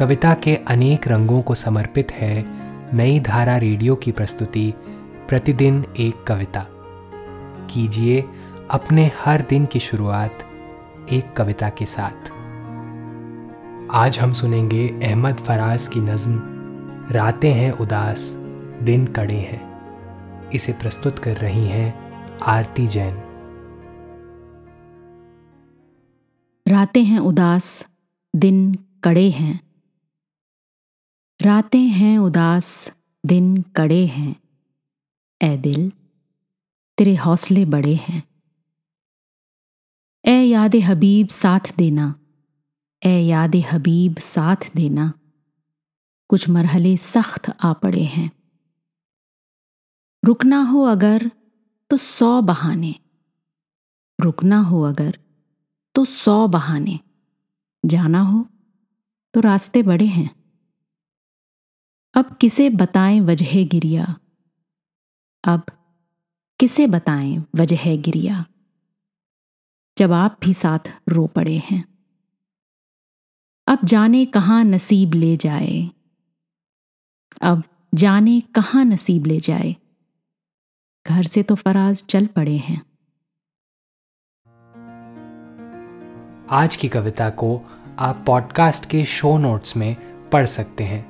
कविता के अनेक रंगों को समर्पित है नई धारा रेडियो की प्रस्तुति, प्रतिदिन एक कविता। कीजिए अपने हर दिन की शुरुआत एक कविता के साथ। आज हम सुनेंगे अहमद फराज की नज्म, रातें हैं उदास, दिन कड़े हैं। इसे प्रस्तुत कर रही हैं आरती जैन। रातें हैं उदास, दिन कड़े हैं। रातें हैं उदास, दिन कड़े हैं। ए दिल, तेरे हौसले बड़े हैं। ए याद हबीब साथ देना ए याद हबीब साथ देना, कुछ मरहले सख्त आ पड़े हैं। रुकना हो अगर तो सौ बहाने, रुकना हो अगर तो सौ बहाने, जाना हो तो रास्ते बड़े हैं। अब किसे बताएँ वजह गिरिया? अब किसे बताएँ वजह गिरिया? जब आप भी साथ रो पड़े हैं। अब जाने कहाँ नसीब ले जाए। अब जाने कहाँ नसीब ले जाए। घर से तो फराज चल पड़े हैं। आज की कविता को आप पॉडकास्ट के शो नोट्स में पढ़ सकते हैं।